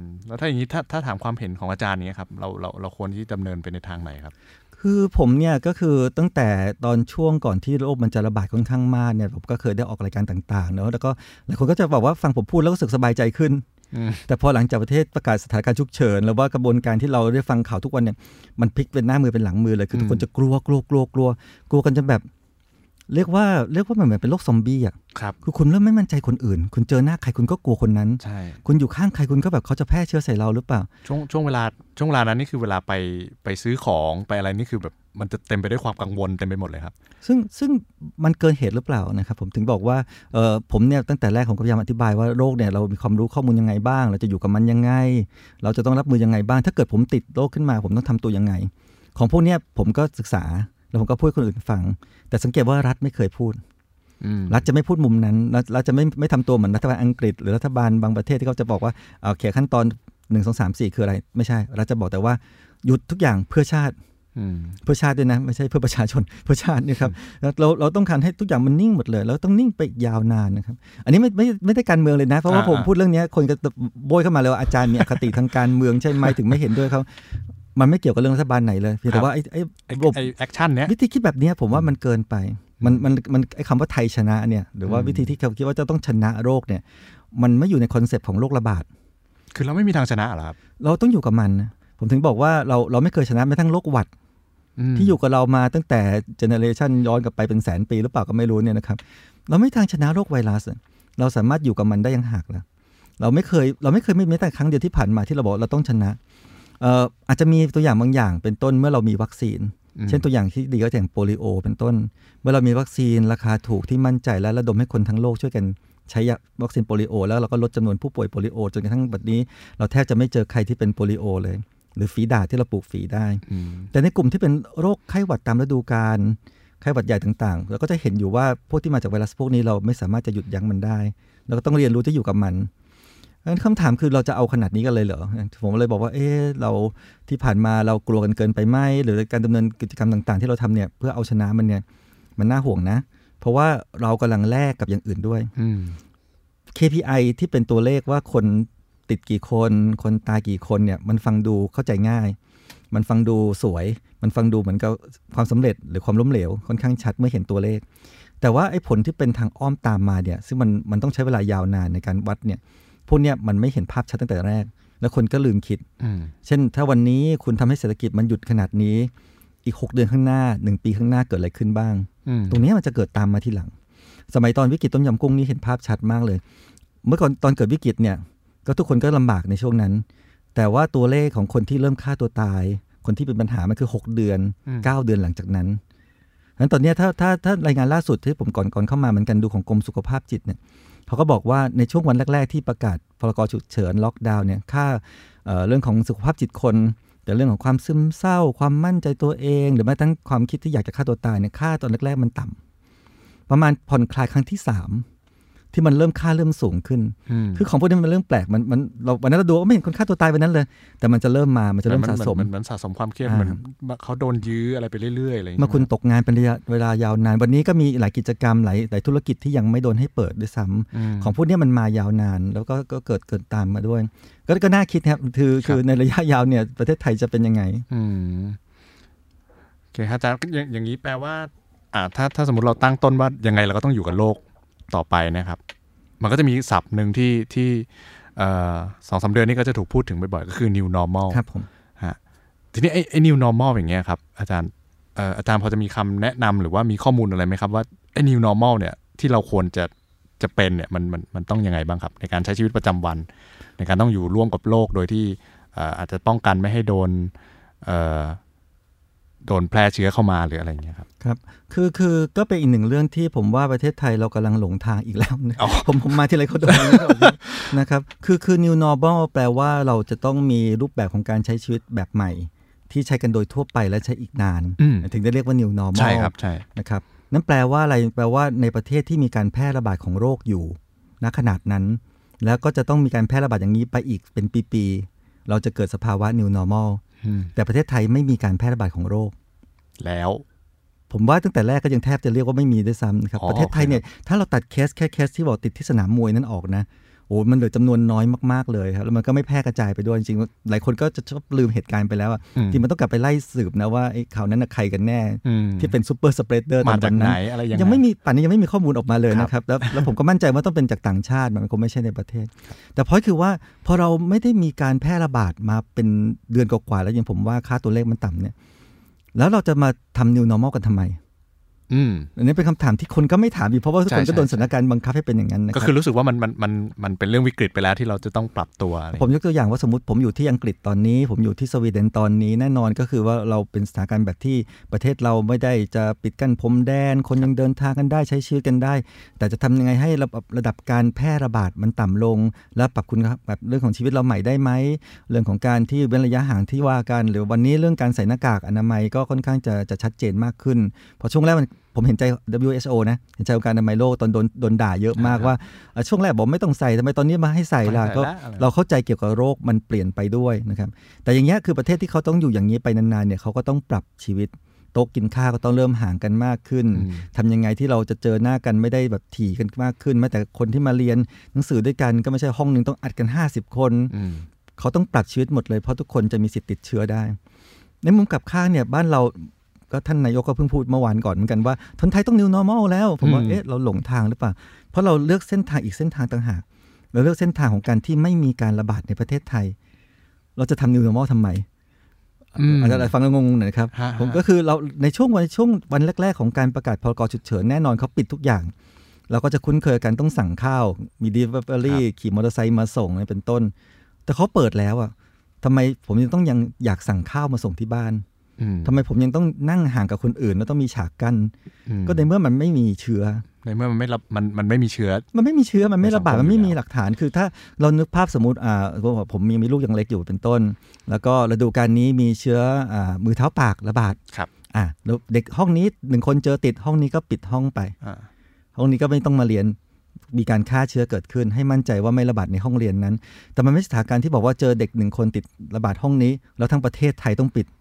มแล้วถ้าอย่างนี้ถ้าถ้าถามความเห็นของอาจารย์เนี้ยครับเราเราเราควรที่ดำเนินไปในทางไหนครับ คือผมเนี่ยก็คือตั้งแต่ตอนช่วงก่อนที่โรคมันจะระบาดค่อนข้างมากเนี่ยผมก็เคยได้ออกรายการต่างๆเนอะแล้วก็หลายคนก็จะบอกว่าฟังผมพูดแล้วก็รู้สึกสบายใจขึ้นอืมแต่พอหลังจากประเทศประกาศสถานการณ์ฉุกเฉิน แล้วว่ากระบวนการที่เราได้ฟังข่าวทุกวันเนี่ยมันพลิกเป็นหน้ามือเป็นหลังมือเลยคือทุกคนจะกลัวกลัวกลัวกลัวกลัวกันจนแบบ เรียกว่าเรียกว่ามันเหมือนเป็นโรคซอมบี้อะครับคือคุณเริ่มไม่มั่นใจคนอื่น คุณเจอหน้าใครคุณก็กลัวคนนั้น ใช่ คุณอยู่ข้างใครคุณก็แบบเขาจะแพร่เชื้อใส่เราหรือเปล่า ช่วงช่วงเวลาช่วงเวลานั้นนี่คือเวลาไปไปซื้อของไปอะไรนี่คือแบบมันจะเต็มไปด้วยความกังวลเต็มไปหมดเลยครับ ซึ่งซึ่งมันเกินเหตุหรือเปล่านะครับผมถึงบอกว่าเออผมเนี่ยตั้งแต่แรกผมก็พยายามอธิบายว่าโรคเนี่ยเรามีความรู้ข้อมูลยังไงบ้าง เราจะอยู่กับมันยังไง เราจะต้องรับมือยังไงบ้าง ถ้าเกิดผมติดโรคขึ้นมา ผมต้องทำตัวยังไง ของพวกเนี้ยผมก็ศึกษา แล้วผมก็พูดให้คนอื่นฟัง แต่สังเกตว่ารัฐไม่เคยพูดอืมรัฐจะไม่พูดมุมนั้นรัฐรัฐจะไม่ไม่ทำตัวเหมือนรัฐบาลอังกฤษ หรือรัฐบาลบางประเทศที่เขาจะบอกว่าเอ่อโอเคขั้นตอน1 2 3 4คืออะไร ไม่ใช่รัฐจะบอกแต่ว่าหยุดทุกอย่างเพื่อชาติอืมเพื่อชาติด้วยนะ ไม่ใช่เพื่อประชาชนเพื่อชาตินี่ครับแล้วเราเราต้องการให้ทุกอย่างมันนิ่งหมดเลยแล้วต้องนิ่งไปยาวนานนะครับ อันนี้ไม่ไม่ไม่ได้การเมืองเลยนะ เพราะว่าอ่าผมพูดเรื่องเนี้ยคนก็โบยเข้ามาเลยว่าอาจารย์มีอคติทางการเมืองใช่ไหมถึงไม่เห็นด้วยเขา มันไม่เกี่ยวกับเรื่องรัฐบาลไหนเลยเพียงแต่ว่าไอ้ไอ้ไอ้ระบบไอ้ action เนี้ยวิธีคิดแบบเนี้ยผมว่ามันเกินไป มันมันมันไอ้คำว่าไทยชนะเนี่ยหรือว่าอืมวิธีที่เขาคิดว่าจะต้องชนะโรคเนี่ย มันไม่อยู่ใน concept ของโรคระบาด คือเราไม่มีทางชนะเหรอครับ เราต้องอยู่กับมันนะผมถึงบอกว่าเราเราไม่เคยชนะแม้ทั้งโรคหวัดที่อยู่กับเรามาตั้งแต่เจเนเรชันย้อนกลับไปเป็นแสนปีหรือเปล่าก็ไม่รู้เนี่ยนะครับเราไม่มีทางชนะโรคไวรัสอะเราสามารถอยู่กับมันได้อยังหักแล้วเราไม่เคยเราไม่เคยไม่แม้แต่ครั้งเดียวที่ผ่านมาที่เราบอกเราต้องชนะเอ่ออาจจะมีตัวอย่างบางอย่างเป็นต้นเมื่อเรามีวัคซีนอืมเช่นตัวอย่างที่ดีก็อย่างโปลิโอ เป็นต้น เมื่อเรามีวัคซีนราคาถูกที่มั่นใจและระดมให้คนทั้งโลกช่วยกันใช้ยาวัคซีนโปลิโอ แล้วเราก็ลดจำนวนผู้ป่วยโปลิโอจนกระทั่งบัดนี้ เราแทบจะไม่เจอใครที่เป็นโปลิโอเลย หรือฝีดาษที่เราปลูกฝีได้อืมแต่ในกลุ่มที่เป็นโรคไข้หวัดตามฤดูกาลไข้หวัดใหญ่ต่างๆเราก็จะเห็นอยู่ว่าพวกที่มาจากไวรัสพวกนี้เราไม่สามารถจะหยุดยั้งมันได้เราก็ต้องเรียนรู้ที่อยู่กับมัน งั้นคำถามคือเราจะเอาขนาดนี้กันเลยเหรอ ผมเลยบอกว่า เอ๊ะเราที่ผ่านมาเรากลัวกันเกินไปไหม หรือการดำเนินกิจกรรมต่าง ๆ ที่เราทำเนี่ยเพื่อเอาชนะมันเนี่ยมันน่าห่วงนะ เพราะว่าเรากำลังแลกกับอย่างอื่นด้วยอืม KPI ที่เป็นตัวเลขว่าคนติดกี่คน คนตายกี่คนเนี่ยมันฟังดูเข้าใจง่าย มันฟังดูสวย มันฟังดูเหมือนกับความสำเร็จหรือความล้มเหลวค่อนข้างชัดเมื่อเห็นตัวเลข แต่ว่าไอ้ผลที่เป็นทางอ้อมตามมาเนี่ยซึ่งมันมันต้องใช้เวลายาวนานในการวัดเนี่ยพ วกเนี้ยมันไม่เห็นภาพชัดตั้งแต่แรก แล้วคนก็ลืมคิดอืมเช่น ถ้าวันนี้คุณทำให้เศรษฐกิจมันหยุดขนาดนี้ อีก 6 เดือนข้างหน้า 1 ปีข้างหน้าเกิดอะไรขึ้นบ้างอืมตรงเนี้ยมันจะเกิดตามมาทีหลัง สมัยตอนวิกฤตต้มยำกุ้งนี่เห็นภาพชัดมากเลย เมื่อก่อนตอนเกิดวิกฤตเนี่ย ก็ทุกคนก็ลำบากในช่วงนั้น แต่ว่าตัวเลขของคนที่เริ่มฆ่าตัวตาย คนที่เป็นปัญหามันคือ 6 เดือนอืม9เดือนหลังจากนั้นงั้นตอนเนี้ยถ้าถ้าถ้ารายงานล่าสุดที่ผมก่อนก่อนเข้ามาเหมือนกันดูของกรมสุขภาพจิตเนี่ย เขาก็บอกว่าในช่วงวันแรก ๆ ที่ประกาศพรกฉุกเฉินล็อกดาวน์เนี่ยค่าเเรื่องของสุขภาพจิตคน แต่เรื่องของความซึมเศร้า ความมั่นใจตัวเอง หรือแม้ทั้งความคิดที่อยากจะฆ่าตัวตายเนี่ยค่าตอนแรกๆมันต่ำประมาณผ่อนคลายครั้งที่สาม ที่มันเริ่มค่าเริ่มสูงขึ้นอืมคือของพวกนี้มันเรื่องแปลกมันมันเราวันนั้นเราดูว่าไม่เห็นคนฆ่าตัวตายวันนั้นเลย แต่มันจะเริ่มมามันจะเริ่มสะสมนเหมือนสะสมความเครียดอ่าเหมือนเขาโดนยื้ออะไรไปเรื่อยๆอะไรอย่างเมื่เงี้อยคุณตกงานเป็นระยะเวลายาวนาน วันนี้ก็มีหลายกิจกรรมหลายหลายธุรกิจที่ยังไม่โดนให้เปิดด้วยซ้ำอืมของพวกเนี้ยมันมายาวนาน แล้วก็ก็เกิดเกิดตามมาด้วย ก็ก็น่าคิดครับคือครับคือในระยะยาวเนี่ยประเทศไทยจะเป็นยังไงอืมโอเคครับอาจารย์อย่างอย่างนี้แปลว่าอ่าถ้าถ้าสมมติเราตั้งต้นว่ายังไงเราก็ต้องอยู่กับโลก ต่อไปนะครับ มันก็จะมีศัพท์หนึ่งที่ที่เอ่อสองสามเดือนนี้ก็จะถูกพูดถึงบ่อยๆ ก็คือ new normal ครับผมทีนี้ไอ้ไอ้ new normal อย่างเงี้ยครับ อาจารย์เอ่ออาจารย์พอจะมีคำแนะนำหรือว่ามีข้อมูลอะไรไหมครับว่าไอ้ new normal เนี่ยที่เราควรจะจะเป็นเนี่ยมันมันมันต้องยังไงบ้างครับ ในการใช้ชีวิตประจำวัน ในการต้องอยู่ร่วมกับโลกโดยที่เอ่ออาจจะป้องกันไม่ให้โดนเอ่อ โดนแพร่เชื้อเข้ามาหรืออะไรอย่างเงี้ยครับครับคือคือก็เป็นอีกหนึ่งเรื่องที่ผมว่าประเทศไทยเรากำลังหลงทางอีกแล้วนะอ๋อผมผมมาที่ไรเขาโดนนะครับคือคือ new normal แปลว่าเราจะต้องมีรูปแบบของการใช้ชีวิตแบบใหม่ ที่ใช้กันโดยทั่วไปและใช้อีกนานอืมถึงได้เรียกว่า new normal ใช่ครับใช่นะครับนั่นแปลว่าอะไรแปลว่าในประเทศที่มีการแพร่ระบาดของโรคอยู่ณขนาดนั้น แล้วก็จะต้องมีการแพร่ระบาดอย่างนี้ไปอีกเป็นปีๆเราจะเกิดสภาวะ new normal อืม แต่ประเทศไทยไม่มีการแพร่ระบาดของโรค แล้ว ผมว่าตั้งแต่แรกก็ยังแทบจะเรียกว่าไม่มีด้วยซ้ำนะครับอ๋อประเทศไทยเนี่ยถ้าเราตัดเคสแค่เคสที่บอกติดที่สนามมวยนั้นออกนะโอ้มันเหลือจำนวนน้อยมากๆเลยครับแล้วมันก็ไม่แพร่กระจายไปด้วยจริงๆหลายคนก็จะชอบลืมเหตุการณ์ไปแล้วอะอืมจริงมันต้องกลับไปไล่สืบนะว่าไอ้ข่าวนั้นนะใครกันแน่อืมที่เป็น super spreader ตอนจากนั้นไหนอะไรยังไงยังไม่มีป่านนี้ยังไม่มีข้อมูลออกมาเลยครับนะครับแล้วแล้วผมก็มั่นใจว่าต้องเป็นจากต่างชาติมันคงไม่ใช่ในประเทศ แต่พอยคือว่าพอเราไม่ได้มีการแพร่ระบาดมาเป็นเดือนกว่าๆแล้วยังผมว่าค่าตัวเลขมันต่ำเนี่ยแล้วเราจะมาทำ new normal กันทำไม อืมอันนี้เป็นคำถามที่คนก็ไม่ถามอีกเพราะว่าทุกคนใช่ก็โดนใช่สถานการณ์บังคับให้เป็นอย่างนั้นนะคก็รับคือรู้สึกว่ามันมันมันมันเป็นเรื่องวิกฤตไปแล้วที่เราจะต้องปรับตัวอะไรผมยกตัวอย่างว่าสมมติผมอยู่ที่อังกฤษตอนนี้ ผมอยู่ที่สวีเดนตอนนี้แน่นอนก็คือว่าเราเป็นสถานการณ์แบบที่ประเทศเราไม่ได้จะปิดกั้นพรมแดน คนยังเดินทางกันได้ใช้ชีวิตกันได้ แต่จะทำยังไงให้ระดับระดับการแพร่ระบาดมันต่ำลง แล้วปรับคุณภาพแบบเรื่องของชีวิตเราใหม่ได้ไหมเรื่องของการที่เว้นระยะห่างที่ว่ากัน หรือวันนี้เรื่องการใส่หน้ากากอนามัยก็ค่อนข้างจะจะชัดเจนมากขึ้นเพอช่วงแรกมัน ผมเห็นใจ WHO นะ เห็นใจองค์การอนามัยโลกตอนโดนโดนด่าเยอะมากว่าเอ่อช่วงแรกบอกไม่ต้องใส่ทำไมตอนนี้มาให้ใส่ล่ะก็เราเข้าใจเกี่ยวกับโรคมันเปลี่ยนไปด้วยนะครับ แต่อย่างเงี้ยคือประเทศที่เขาต้องอยู่อย่างนี้ไปนานๆเนี่ยเขาก็ต้องปรับชีวิตโต๊ะกินข้าวก็ต้องเริ่มห่างกันมากขึ้นอืมทำยังไงที่เราจะเจอหน้ากันไม่ได้แบบถี่กันมากขึ้น แม้แต่คนที่มาเรียนหนังสือด้วยกันก็ไม่ใช่ห้องหนึ่งต้องอัดกัน 50 คนอืมเขาต้องปรับชีวิตหมดเลยเพราะทุกคนจะมีสิทธิ์ติดเชื้อได้ ในมุมกลับข้างเนี่ยบ้านเรา ก็ท่านนายกก็เพิ่งพูดเมื่อวานก่อนเหมือนกันว่าคนไทยต้อง new normal แล้ว ผมว่าอืมเอ๊ะเราหลงทางหรือเปล่า เพราะเราเลือกเส้นทางอีกเส้นทางต่างหากเราเลือกเส้นทางของการที่ไม่มีการระบาดในประเทศไทย เราจะทำ new normal ทำไมอืมอาจจะฟังแล้วงงๆหน่อยนะครับฮะผมก็คือเราในช่วงวันช่วงวันแรก ๆ ของการประกาศพรกฉุกเฉินแน่นอนเขาปิดทุกอย่าง เราก็จะคุ้นเคยกันต้องสั่งข้าว มี delivery ขี่มอเตอร์ไซค์มาส่งอะไรเป็นต้น แต่เขาเปิดแล้วอะทำไมผมยังต้องยังอยากสั่งข้าวมาส่งที่บ้านอืม ทำไมผมยังต้องนั่งห่างกับคนอื่น แล้วต้องมีฉากกั้นอืมก็ในเมื่อมันไม่มีเชื้อ ในเมื่อมันไม่รับมันมันไม่มีเชื้อ มันไม่มีเชื้อมันไม่ระบาดในสังคมมันไม่อยู่มีแล้วหลักฐาน คือถ้าเรานึกภาพสมมติอ่าผมผมมีมีลูกยังเล็กอยู่เป็นต้น แล้วก็ฤดูการนี้มีเชื้ออ่ามือเท้าปากระบาดครับอ่าแล้วเด็กห้องนี้หนึ่งคนเจอติดห้องนี้ก็ปิดห้องไปอ่าห้องนี้ก็ไม่ต้องมาเรียนมีการฆ่าเชื้อเกิดขึ้น ให้มั่นใจว่าไม่ระบาดในห้องเรียนนั้น แต่มันไม่ใช่สถานการณ์ที่บอกว่าเจอเด็กหนึ่งคนติดระบาดห้องนี้ แล้วทั้งประเทศไทยต้องปิดอื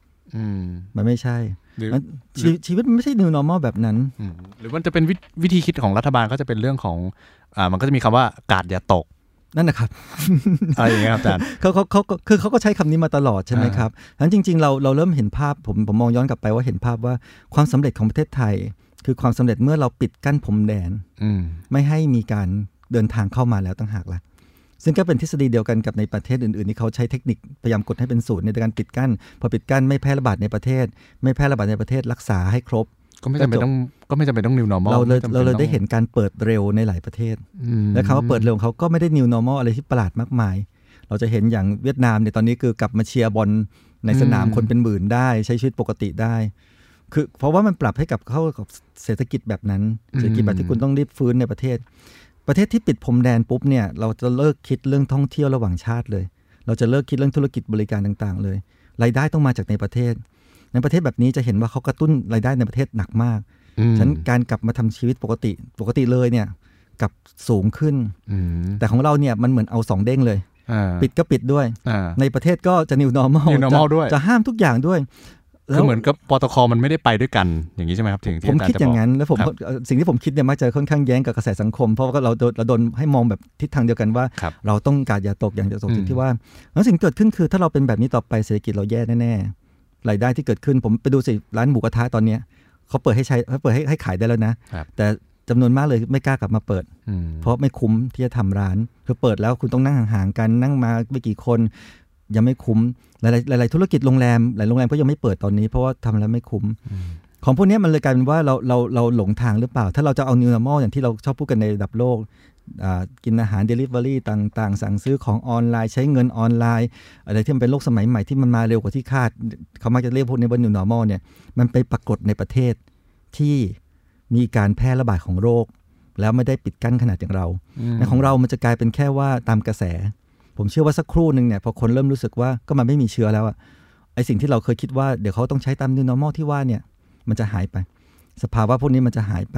มมันไม่ใช่หรือมันชีวิตชีวิตมันไม่ใช่ new normal แบบนั้นอืมหรือมันจะเป็นวิวิธีคิดของรัฐบาลก็จะเป็นเรื่องของอ่ามันก็จะมีคำว่ากาดอย่าตกนั่นนะครับอะไรอย่างเงี้ยครับอาจารย์เขาเขาเขาคือเขาก็ใช้คำนี้มาตลอดใช่ไหมอ่าครับฉะนั้นจริง ๆ เราเราเริ่มเห็นภาพผมผมมองย้อนกลับไปว่าเห็นภาพว่าความสำเร็จของประเทศไทย คือความสำเร็จเมื่อเราปิดกั้นพรมแดนอืมไม่ให้มีการเดินทางเข้ามาแล้วต่างหากละ ซึ่งก็เป็นทฤษฎีเดียวกันกับในประเทศอื่นๆที่เขาใช้เทคนิคพยายามกดให้เป็นศูนย์ในการปิดกั้น พอปิดกั้นไม่แพร่ระบาดในประเทศ ไม่แพร่ระบาดในประเทศรักษาให้ครบ ก็ไม่จำเป็นต้องก็ไม่จำเป็นต้อง new normal เราเลยไม่จำป็นเราเลยได้ต้องเห็นการเปิดเร็วในหลายประเทศอืมและคำว่าเปิดเร็วของเขาก็ไม่ได้ new normal อะไรที่ประหลาดมากมาย เราจะเห็นอย่างเวียดนามเนี่ยตอนนี้คือกลับมาเชียร์บอลในสนามคนเป็นหมื่นได้ใช้ชีวิตปกติได้คือเพราะว่ามันปรับให้กับเข้ากับเศรษฐกิจแบบนั้น เศรษฐกิจแบบที่คุณต้องรีบฟื้นในประเทศ ประเทศที่ปิดพรมแดนปุ๊บเนี่ยเราจะเลิกคิดเรื่องท่องเที่ยวระหว่างชาติเลย เราจะเลิกคิดเรื่องธุรกิจบริการต่างๆ เลยรายได้ต้องมาจากในประเทศ ในประเทศแบบนี้จะเห็นว่าเขากระตุ้นรายได้ในประเทศหนักมากอืมฉะนั้นการกลับมาทำชีวิตปกติปกติเลยเนี่ยกลับสูงขึ้นอืมแต่ของเราเนี่ยมันเหมือนเอาสองเด้งเลยอ่าปิดก็ปิดด้วยอ่าในประเทศก็จะ new normal new normal จะด้วยจะห้ามทุกอย่างด้วย คือเหมือนกับปตคมันไม่ได้ไปด้วยกันอย่างนี้ใช่ไหมครับถึงที่ผมอาจารคิดย์จะอบย่าอกงนั้นแล้วผมครับเอ่อสิ่งที่ผมคิดเนี่ยมักจะค่อนข้างแย้งกับกระแสสังคม เพราะว่าเราโดนเราโดนให้มองแบบทิศทางเดียวกันว่าครับเราต้องการอย่าตกอย่างอย่าตกอืมสิ่งที่ว่าแล้วสิ่งที่เกิดขึ้นคือถ้าเราเป็นแบบนี้ต่อไปเศรษฐกิจเราแย่แน่ๆรายได้ที่เกิดขึ้นผมไปดูสิร้านหมูกระทะตอนเนี้ยเขาเปิดให้ใช้เขาเปิดให้ให้ขายได้แล้วนะครับแต่จำนวนมากเลยไม่กล้ากลับมาเปิดอืมเพราะไม่คุ้มที่จะทำร้านคือเปิดแล้วคุณต้องนั่งห่างๆกันนั่งมาไม่กี่คน ยังไม่คุ้ม หลาย ๆ หลาย ๆ ธุรกิจโรงแรม หลายโรงแรมก็ยังไม่เปิดตอนนี้เพราะว่าทำแล้วไม่คุ้มอืมของพวกเนี้ยมันเลยกลายเป็นว่าเราเราเราหลงทางหรือเปล่า ถ้าเราจะเอา new normal อย่างที่เราชอบพูดกันในระดับโลกอ่ากินอาหาร delivery ต่าง ๆ สั่งซื้อของออนไลน์ใช้เงินออนไลน์ อะไรที่มันเป็นโลกสมัยใหม่ที่มันมาเร็วกว่าที่คาด เขามักจะเรียกพวกนี้ว่า new normal เนี่ยมันไปปรากฏในประเทศที่มีการแพร่ระบาดของโรค แล้วไม่ได้ปิดกั้นขนาดอย่างเรามแต่ของเรามันจะกลายเป็นแค่ว่าตามกระแส ผมเชื่อว่าสักครู่หนึ่งเนี่ยพอคนเริ่มรู้สึกว่าก็มันไม่มีเชื้อแล้วอะไอสิ่งที่เราเคยคิดว่าเดี๋ยวเขาต้องใช้ตาม new normal ที่ว่าเนี่ยมันจะหายไป สภาวะพวกนี้มันจะหายไป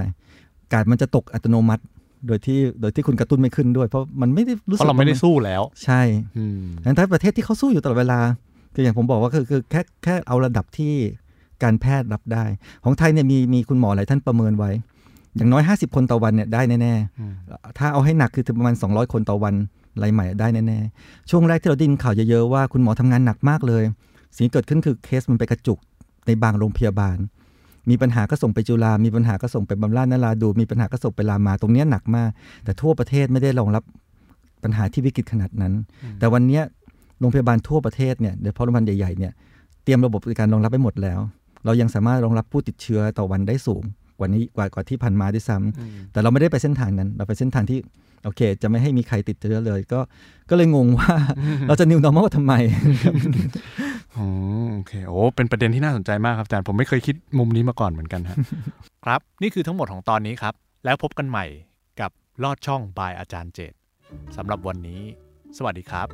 การมันจะตกอัตโนมัติ โดยที่โดยที่คุณกระตุ้นไม่ขึ้นด้วย เพราะมันไม่ได้รู้เพสึกราะเราไม่ได้ว่นสู้แล้ว ใช่อืมดังนั้นประเทศที่เขาสู้อยู่ตลอดเวลาคืออย่างผมบอกว่าคือคือแค่แค่เอาระดับที่การแพทย์รับได้ ของไทยเนี่ยมีมีคุณหมอหลายท่านประเมินไว้ อย่างน้อย 50 คนต่อวันเนี่ยได้แน่อืมๆถ้าเอาให้หนักคือถึงประมาณ 200 คนต่อวัน รายใหม่ได้แน่ๆ ช่วงแรกที่เราได้ยินข่าวเยอะๆว่าคุณหมอทำงานหนักมากเลย สิ่งที่เกิดขึ้นคือเคสมันไปกระจุกในบางโรงพยาบาล มีปัญหาก็ส่งไปจุฬา มีปัญหาก็ส่งไปบำราศนราดู มีปัญหาก็ส่งไปรามา ตรงเนี้ยหนักมาก แต่ทั่วประเทศไม่ได้รองรับปัญหาที่วิกฤตขนาดนั้น แต่วันเนี้ยโรงพยาบาลทั่วประเทศเนี่ยโดยเฉพาะโรงพยาบาลใหญ่ๆเนี่ยเตรียมระบบในการรองรับไปหมดแล้ว เรายังสามารถรองรับผู้ติดเชื้อต่อวันได้สูงว่านี้กว่ากว่าที่ผ่านมาด้วยซ้ำอืมแต่เราไม่ได้ไปเส้นทางนั้น เราไปเส้นทางที่ โอเค จะไม่ให้มีใครติดเชื้อเลย ก็ก็เลยงงว่า เราจะ new normal ทำไมอ๋อโอเคโอ้เป็นประเด็นที่น่าสนใจมากครับอาจารย์ผมไม่เคยคิดมุมนี้มาก่อนเหมือนกันฮะครับ นี่คือทั้งหมดของตอนนี้ครับ แล้วพบกันใหม่กับลอดช่องบายอาจารย์เจตสำหรับวันนี้ สวัสดีครับ